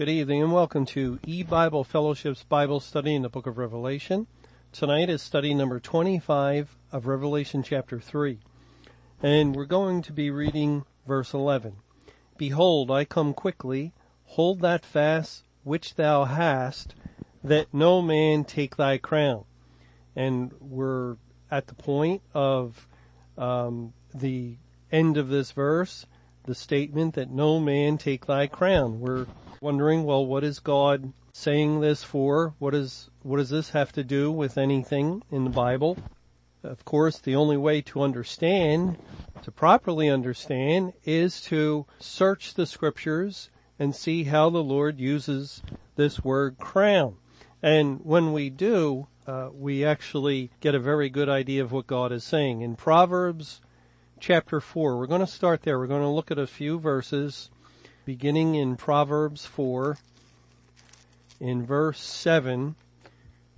Good evening and welcome to E-Bible Fellowship's Bible study in the book of Revelation. Tonight is study number 25 of Revelation chapter 3. And we're going to be reading verse 11. Behold, I come quickly. Hold that fast which thou hast, that no man take thy crown. And we're at the point of um, the end of this verse, the statement that no man take thy crown. We're wondering, well, what is God saying this for? What is, what does this have to do with anything in the Bible? Of course, the only way to understand, to properly understand, is to search the scriptures and see how the Lord uses this word crown. And when we do, uh, we actually get a very good idea of what God is saying. In Proverbs chapter 4, we're going to start there. We're going to look at a few verses beginning in Proverbs 4 in verse 7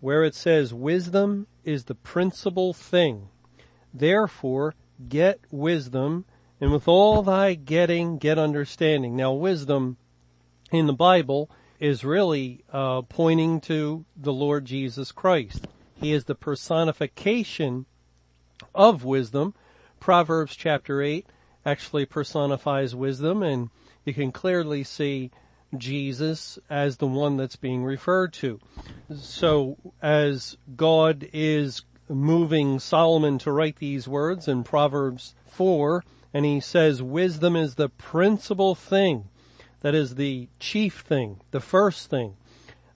where it says wisdom is the principal thing. Therefore get wisdom and with all thy getting get understanding. Now wisdom in the Bible is really uh, pointing to the Lord Jesus Christ. He is the personification of wisdom. Proverbs chapter 8 actually personifies wisdom and you can clearly see Jesus as the one that's being referred to. So as God is moving Solomon to write these words in Proverbs 4, and he says wisdom is the principal thing, that is the chief thing, the first thing.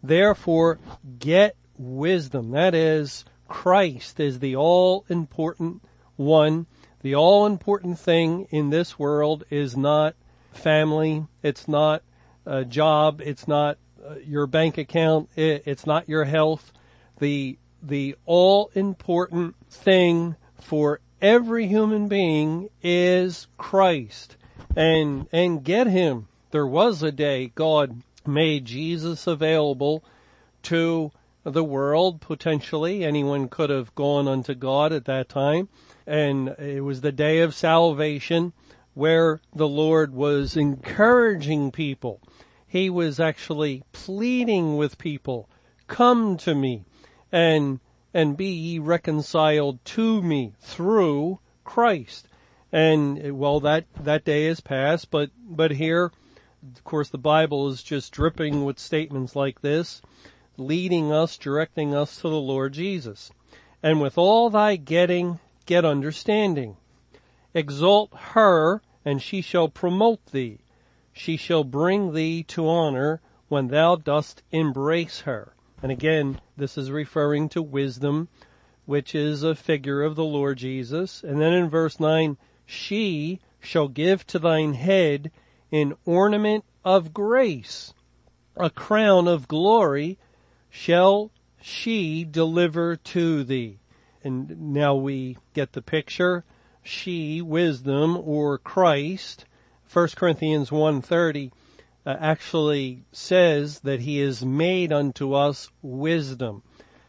Therefore, get wisdom. That is, Christ is the all important one. The all important thing in this world is not family. It's not a job. It's not uh, your bank account. It's not your health. The, the all important thing for every human being is Christ and, and get him. There was a day God made Jesus available to the world potentially. Anyone could have gone unto God at that time. And it was the day of salvation where the Lord was encouraging people. He was actually pleading with people, come to me and, and be ye reconciled to me through Christ. And well, that, that day is past, but, but here, of course, the Bible is just dripping with statements like this, leading us, directing us to the Lord Jesus. And with all thy getting, get understanding. Exalt her and she shall promote thee. She shall bring thee to honor when thou dost embrace her. And again, this is referring to wisdom, which is a figure of the Lord Jesus. And then in verse 9, she shall give to thine head an ornament of grace, a crown of glory shall she deliver to thee. And now we get the picture she, wisdom, or Christ, 1 Corinthians 1.30 uh, actually says that he is made unto us wisdom.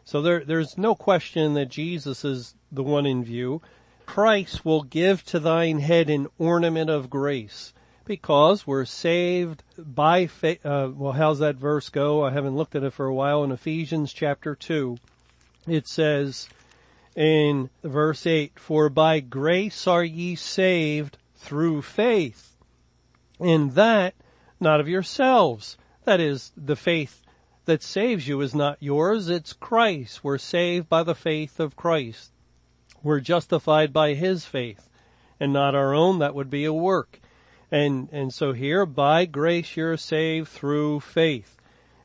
So there, there's no question that Jesus is the one in view. Christ will give to thine head an ornament of grace because we're saved by faith. Uh, well, how's that verse go? I haven't looked at it for a while. In Ephesians chapter 2, it says, in verse 8, for by grace are ye saved through faith. In that, not of yourselves. That is, the faith that saves you is not yours, it's Christ. We're saved by the faith of Christ. We're justified by His faith and not our own. That would be a work. And, and so here, by grace you're saved through faith.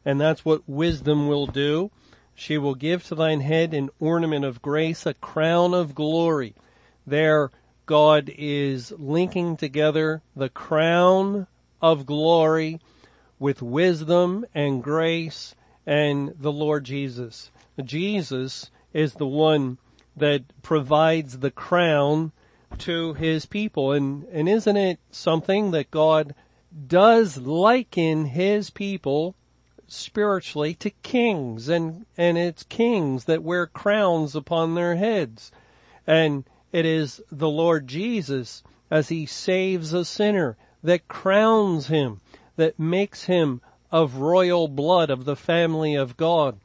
And that's what wisdom will do. She will give to thine head an ornament of grace, a crown of glory. There, God is linking together the crown of glory with wisdom and grace and the Lord Jesus. Jesus is the one that provides the crown to his people. And, and isn't it something that God does liken his people spiritually to kings and, and it's kings that wear crowns upon their heads. And it is the Lord Jesus as he saves a sinner that crowns him, that makes him of royal blood of the family of God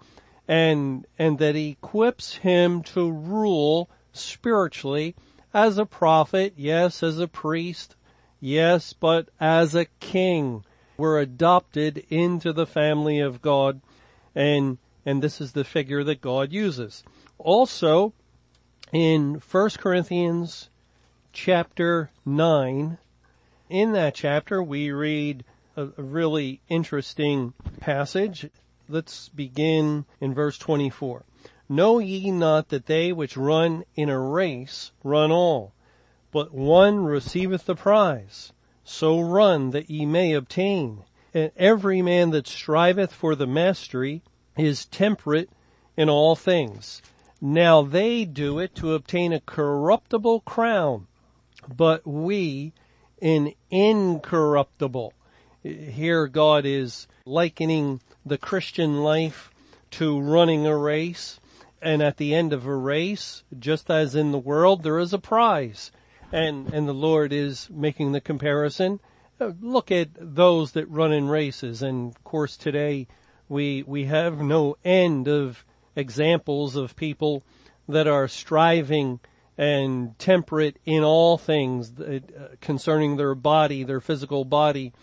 and, and that equips him to rule spiritually as a prophet, yes, as a priest, yes, but as a king. We're adopted into the family of God and, and this is the figure that God uses. Also, in 1 Corinthians chapter 9, in that chapter we read a, really interesting passage. Let's begin in verse 24. Know ye not that they which run in a race run all, but one receiveth the prize. So run that ye may obtain. And every man that striveth for the mastery is temperate in all things. Now they do it to obtain a corruptible crown, but we an incorruptible. Here God is likening the Christian life to running a race and at the end of a race, just as in the world, there is a prize. And, and the Lord is making the comparison. Uh, look at those that run in races. And of course today we, we have no end of examples of people that are striving and temperate in all things uh, concerning their body, their physical body.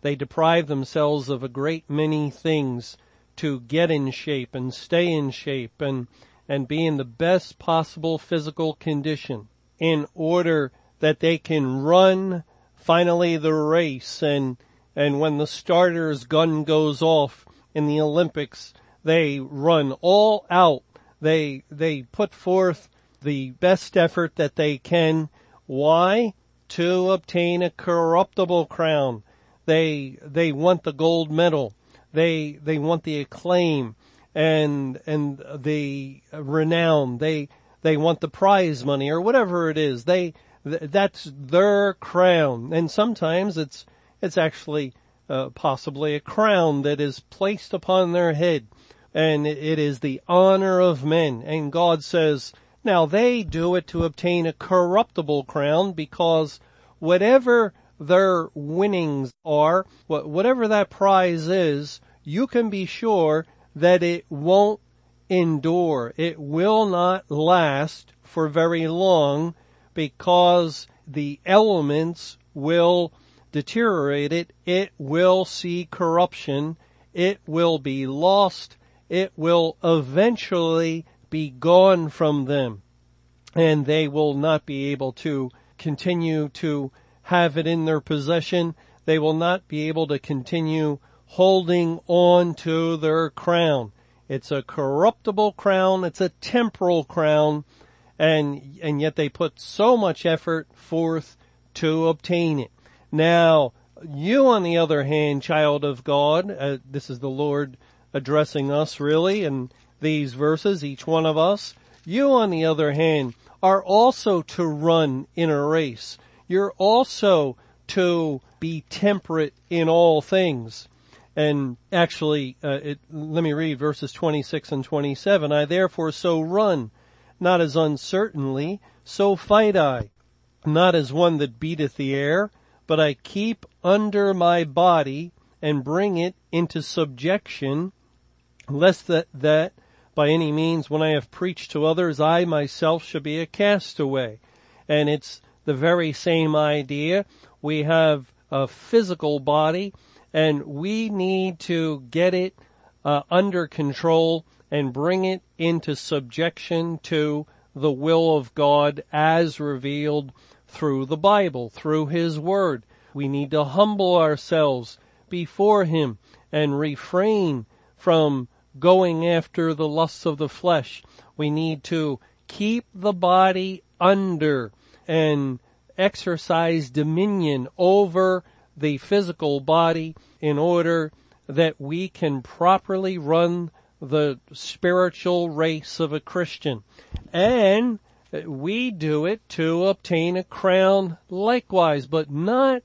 They deprive themselves of a great many things to get in shape and stay in shape and, and be in the best possible physical condition in order that they can run finally the race and, and when the starter's gun goes off in the Olympics, they run all out. They, they put forth the best effort that they can. Why? To obtain a corruptible crown. They, they want the gold medal. They, they want the acclaim and, and the renown. They, they want the prize money or whatever it is. They, that's their crown. And sometimes it's, it's actually, uh, possibly a crown that is placed upon their head. And it is the honor of men. And God says, now they do it to obtain a corruptible crown because whatever their winnings are, whatever that prize is, you can be sure that it won't endure. It will not last for very long because the elements will deteriorate it. It will see corruption. It will be lost. It will eventually be gone from them and they will not be able to continue to have it in their possession. They will not be able to continue holding on to their crown. It's a corruptible crown. It's a temporal crown. And, and yet they put so much effort forth to obtain it. Now, you on the other hand, child of God, uh, this is the Lord addressing us really in these verses, each one of us. You on the other hand are also to run in a race. You're also to be temperate in all things. And actually, uh, it, let me read verses 26 and 27. I therefore so run, not as uncertainly, so fight I, not as one that beateth the air, but I keep under my body and bring it into subjection, lest that, that by any means when I have preached to others, I myself should be a castaway. And it's the very same idea. We have a physical body and we need to get it uh, under control and bring it into subjection to the will of God as revealed through the Bible, through His Word. We need to humble ourselves before Him and refrain from going after the lusts of the flesh. We need to keep the body under and exercise dominion over the physical body in order that we can properly run the spiritual race of a Christian. And we do it to obtain a crown likewise, but not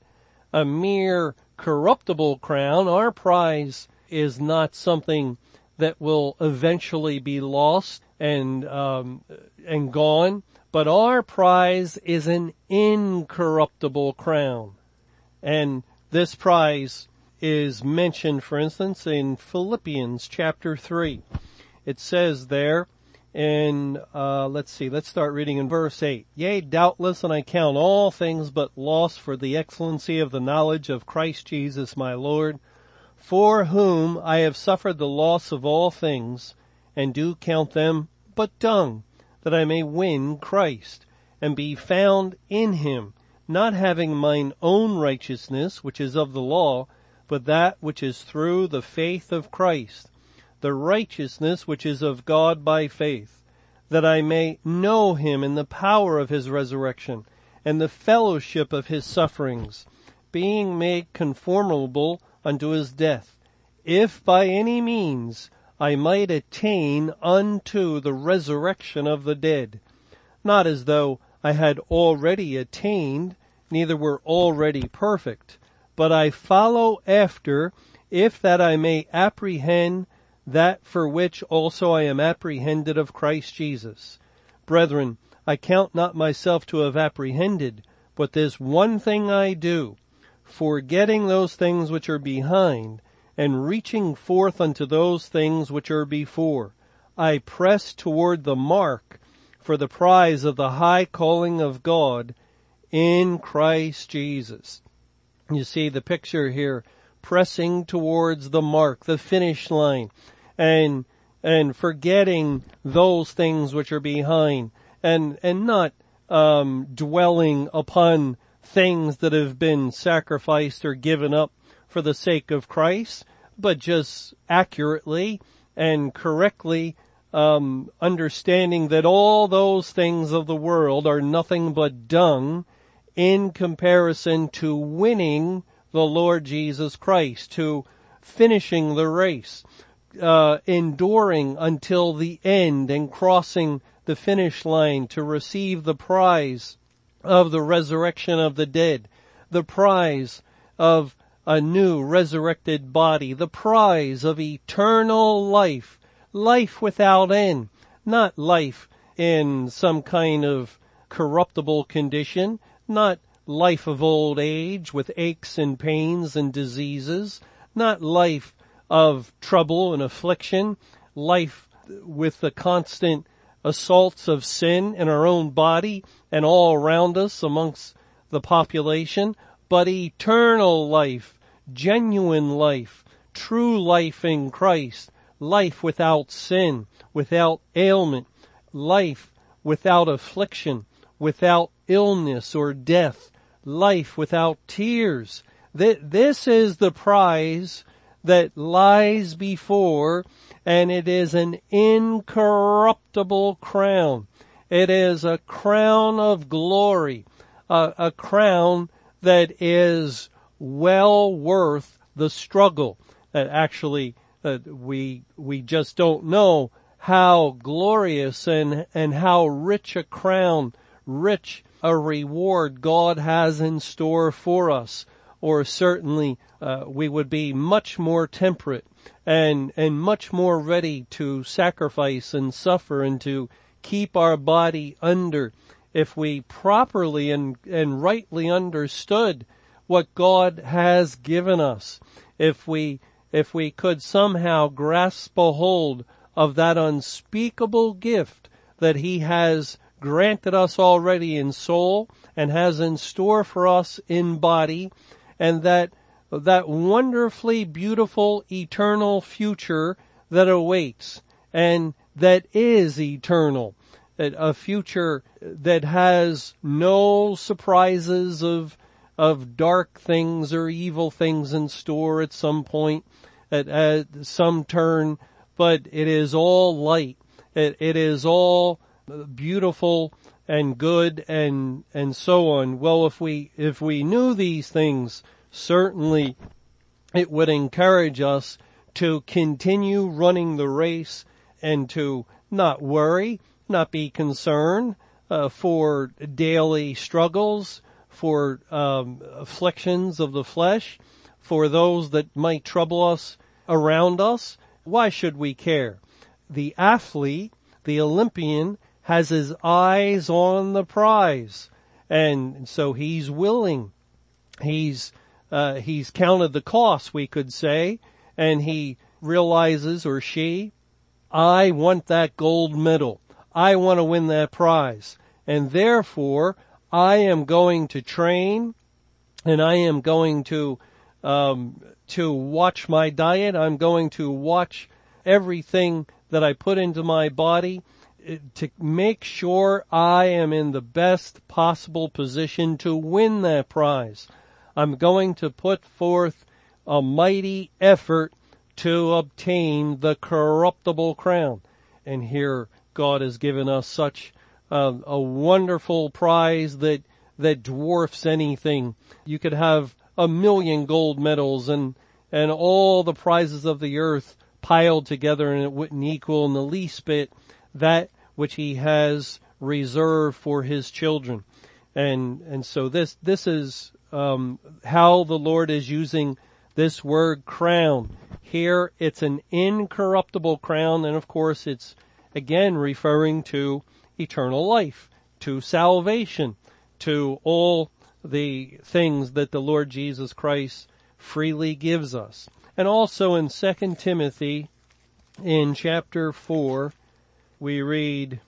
a mere corruptible crown. Our prize is not something that will eventually be lost and um, and gone, but our prize is an incorruptible crown. And this prize is mentioned, for instance, in Philippians chapter 3. It says there, and uh, let's see, let's start reading in verse 8. Yea, doubtless, and I count all things but loss for the excellency of the knowledge of Christ Jesus my Lord, for whom I have suffered the loss of all things, and do count them but dung, that I may win Christ, and be found in him, not having mine own righteousness, which is of the law, but that which is through the faith of Christ, the righteousness which is of God by faith, that I may know him in the power of his resurrection, and the fellowship of his sufferings, being made conformable unto his death, if by any means I might attain unto the resurrection of the dead, not as though I had already attained, neither were already perfect, but I follow after, if that I may apprehend that for which also I am apprehended of Christ Jesus. Brethren, I count not myself to have apprehended, but this one thing I do, forgetting those things which are behind, and reaching forth unto those things which are before. I press toward the mark for the prize of the high calling of God in Christ Jesus. You see the picture here, pressing towards the mark, the finish line, and, and forgetting those things which are behind, and, and not, um, dwelling upon things that have been sacrificed or given up for the sake of Christ, but just accurately and correctly um, understanding that all those things of the world are nothing but dung in comparison to winning the Lord Jesus Christ, to finishing the race, uh, enduring until the end and crossing the finish line to receive the prize of the resurrection of the dead, the prize of a new resurrected body, the prize of eternal life life without end, not life in some kind of corruptible condition, not life of old age with aches and pains and diseases, not life of trouble and affliction, life with the constant assaults of sin in our own body and all around us amongst the population, but eternal life, genuine life, true life in Christ, life without sin, without ailment, life without affliction, without illness or death, life without tears. This is the prize that lies before and it is an incorruptible crown. It is a crown of glory, a, a crown that is well worth the struggle. That actually that we we just don't know how glorious and and how rich a crown, rich a reward God has in store for us. Or certainly uh, we would be much more temperate and and much more ready to sacrifice and suffer and to keep our body under if we properly and and rightly understood what God has given us. If we if we could somehow grasp a hold of that unspeakable gift that he has granted us already in soul and has in store for us in body and that that wonderfully beautiful eternal future that awaits and that is eternal a future that has no surprises of of dark things or evil things in store at some point, at, at some turn, but it is all light. It, it is all beautiful and good and, and so on. Well, if we, if we knew these things, certainly it would encourage us to continue running the race and to not worry, not be concerned uh, for daily struggles, for um, afflictions of the flesh, for those that might trouble us around us. Why should we care? The athlete, the Olympian, has his eyes on the prize. And so he's willing. He's uh, he's counted the cost, we could say, and he realizes or she, I want that gold medal. I want to win that prize. And therefore, I am going to train and I am going to, um, to watch my diet. I'm going to watch everything that I put into my body to make sure I am in the best possible position to win that prize. I'm going to put forth a mighty effort to obtain the corruptible crown. And here God has given us such uh, a wonderful prize that that dwarfs anything. You could have a million gold medals and and all the prizes of the earth piled together and it wouldn't equal in the least bit that which he has reserved for his children. And and so this this is um, how the Lord is using this word crown. Here it's an incorruptible crown and of course it's again referring to eternal life, to salvation, to all the things that the Lord Jesus Christ freely gives us. And also in 2 Timothy, in chapter 4, we read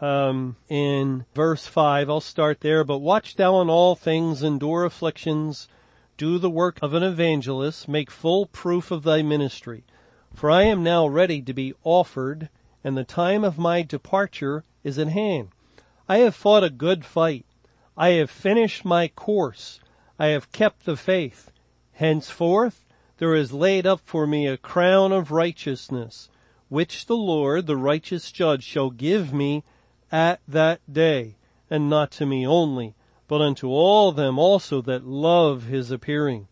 um, in verse 5, I'll start there, but watch thou in all things, endure afflictions, do the work of an evangelist, make full proof of thy ministry. For I am now ready to be offered, and the time of my departure is at hand. I have fought a good fight. I have finished my course. I have kept the faith. Henceforth there is laid up for me a crown of righteousness, which the Lord, the righteous judge, shall give me at that day, and not to me only, but unto all them also that love his appearing.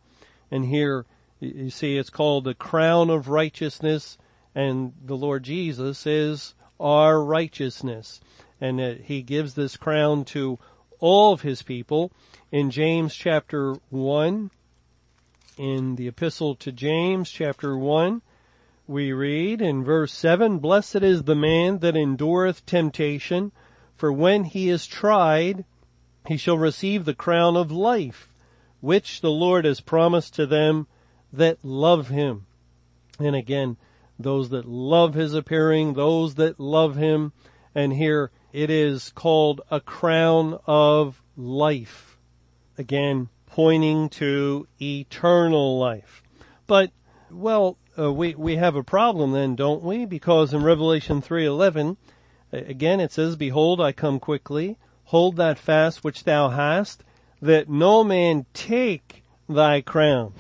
And here, you see, it's called the crown of righteousness, and the Lord Jesus is our righteousness. And uh, he gives this crown to all of his people. In James chapter 1, in the epistle to James chapter 1, we read in verse 7, Blessed is the man that endureth temptation, for when he is tried, he shall receive the crown of life, which the Lord has promised to them that love him. And again, those that love his appearing, those that love him, and here it is called a crown of life. Again, pointing to eternal life. But, well, uh, we, we have a problem then, don't we? Because in Revelation 3.11, again it says, Behold, I come quickly. Hold that fast which thou hast, that no man take thy crown.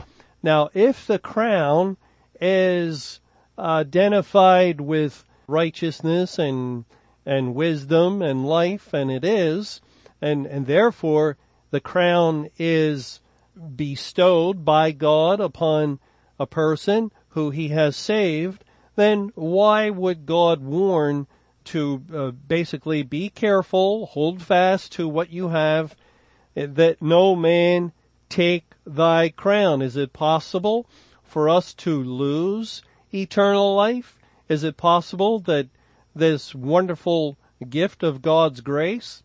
Now, if the crown is identified with righteousness and and wisdom and life, and it is, and and therefore the crown is bestowed by God upon a person who he has saved, then why would God warn to uh, basically be careful, hold fast to what you have, that no man take thy crown? Is it possible for us to lose eternal life? Is it possible that this wonderful gift of God's grace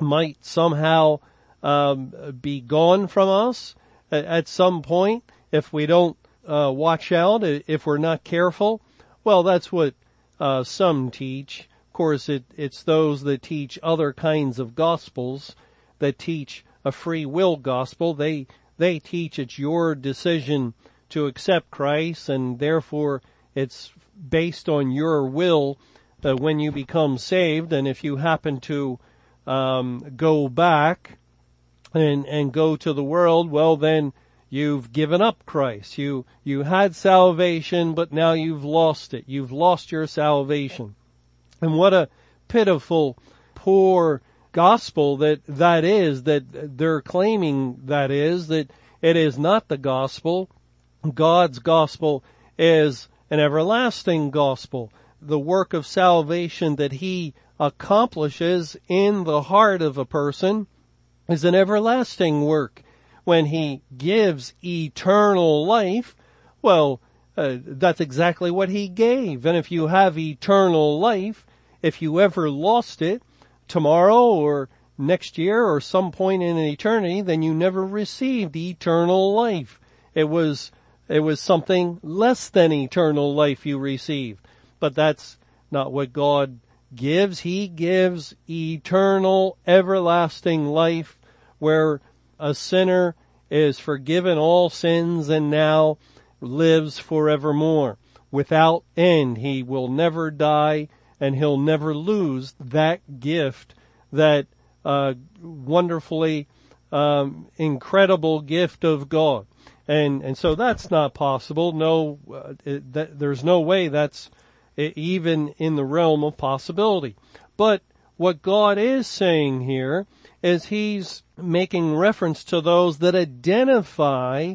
might somehow um, be gone from us at some point if we don't uh, watch out, if we're not careful? Well, that's what uh, some teach. Of course, it, it's those that teach other kinds of gospels that teach a free will gospel. They they teach it's your decision to accept Christ and therefore it's based on your will uh, when you become saved and if you happen to um, go back and and go to the world, well then you've given up Christ. You you had salvation, but now you've lost it. You've lost your salvation. And what a pitiful, poor gospel that that is that they're claiming that is that it is not the gospel. God's gospel is an everlasting gospel. The work of salvation that he accomplishes in the heart of a person is an everlasting work. When he gives eternal life, well, uh, that's exactly what he gave. And if you have eternal life, if you ever lost it, tomorrow or next year or some point in eternity, then you never received eternal life. It was, it was something less than eternal life you received. But that's not what God gives. He gives eternal, everlasting life where a sinner is forgiven all sins and now lives forevermore. Without end, he will never die and he'll never lose that gift, that uh, wonderfully um, incredible gift of God. And and so that's not possible. No, uh, it, that, there's no way that's even in the realm of possibility. But what God is saying here is He's making reference to those that identify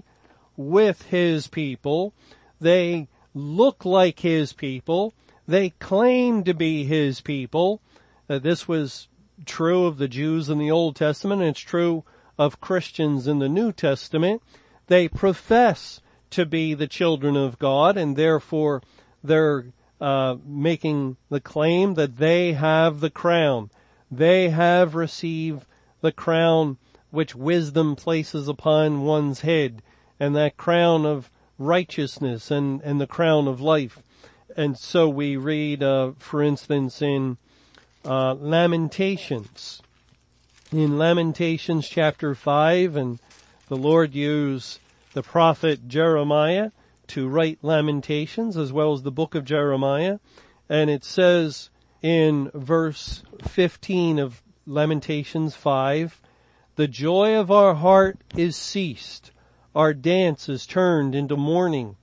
with His people. They look like His people. They claim to be His people. Uh, this was true of the Jews in the Old Testament and it's true of Christians in the New Testament. They profess to be the children of God and therefore they're uh, making the claim that they have the crown. They have received the crown which wisdom places upon one's head and that crown of righteousness and, and the crown of life. And so we read, uh, for instance, in uh, Lamentations, in Lamentations chapter 5, and the Lord used the prophet Jeremiah to write Lamentations as well as the book of Jeremiah. And it says in verse 15 of Lamentations 5, the joy of our heart is ceased. Our dance is turned into mourning.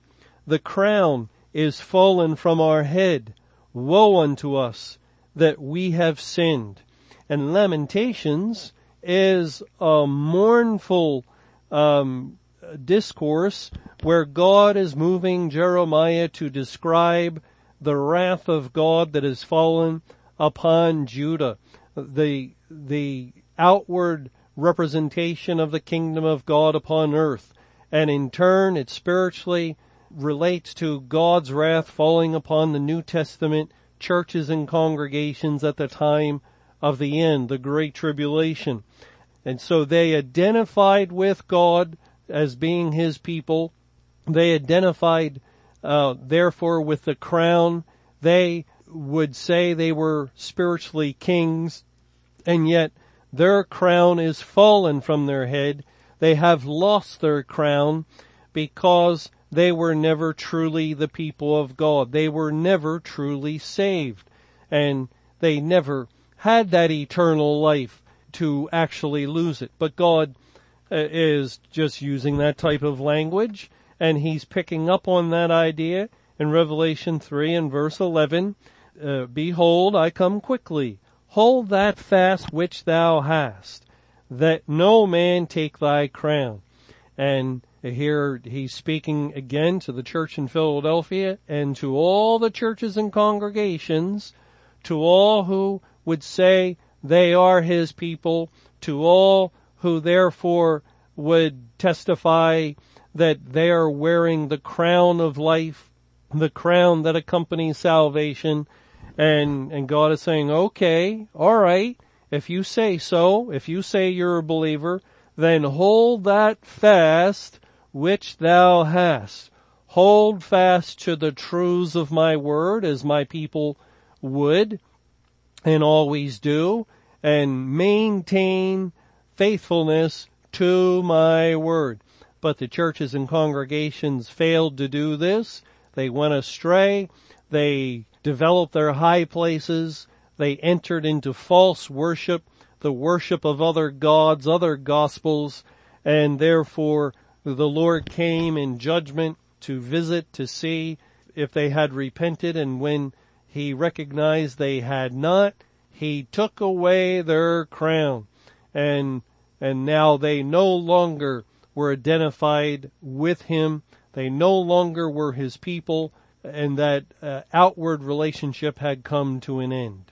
The crown is fallen from our head. Woe unto us that we have sinned. And Lamentations is a mournful um, discourse where God is moving Jeremiah to describe the wrath of God that has fallen upon Judah. The, the outward representation of the kingdom of God upon earth. And in turn, it spiritually relates to God's wrath falling upon the New Testament churches and congregations at the time of the end, the Great Tribulation. And so they identified with God as being his people. They identified, uh, therefore with the crown. They would say they were spiritually kings and yet their crown is fallen from their head. They have lost their crown because they were never truly the people of God. They were never truly saved and they never had that eternal life to actually lose it. But God uh, is just using that type of language and he's picking up on that idea in Revelation 3 and verse 11. Uh, Behold, I come quickly. Hold that fast which thou hast, that no man take thy crown. And here he's speaking again to the church in Philadelphia and to all the churches and congregations, to all who would say they are his people, to all who therefore would testify that they are wearing the crown of life, the crown that accompanies salvation, and, and God is saying, okay, alright, if you say so, if you say you're a believer, then hold that fast which thou hast. Hold fast to the truths of my word as my people would and always do and maintain faithfulness to my word. But the churches and congregations failed to do this. They went astray. They developed their high places. They entered into false worship, the worship of other gods, other gospels, and therefore the Lord came in judgment to visit, to see if they had repented, and when he recognized they had not, he took away their crown. And and now they no longer were identified with him. They no longer were his people and that uh, outward relationship had come to an end.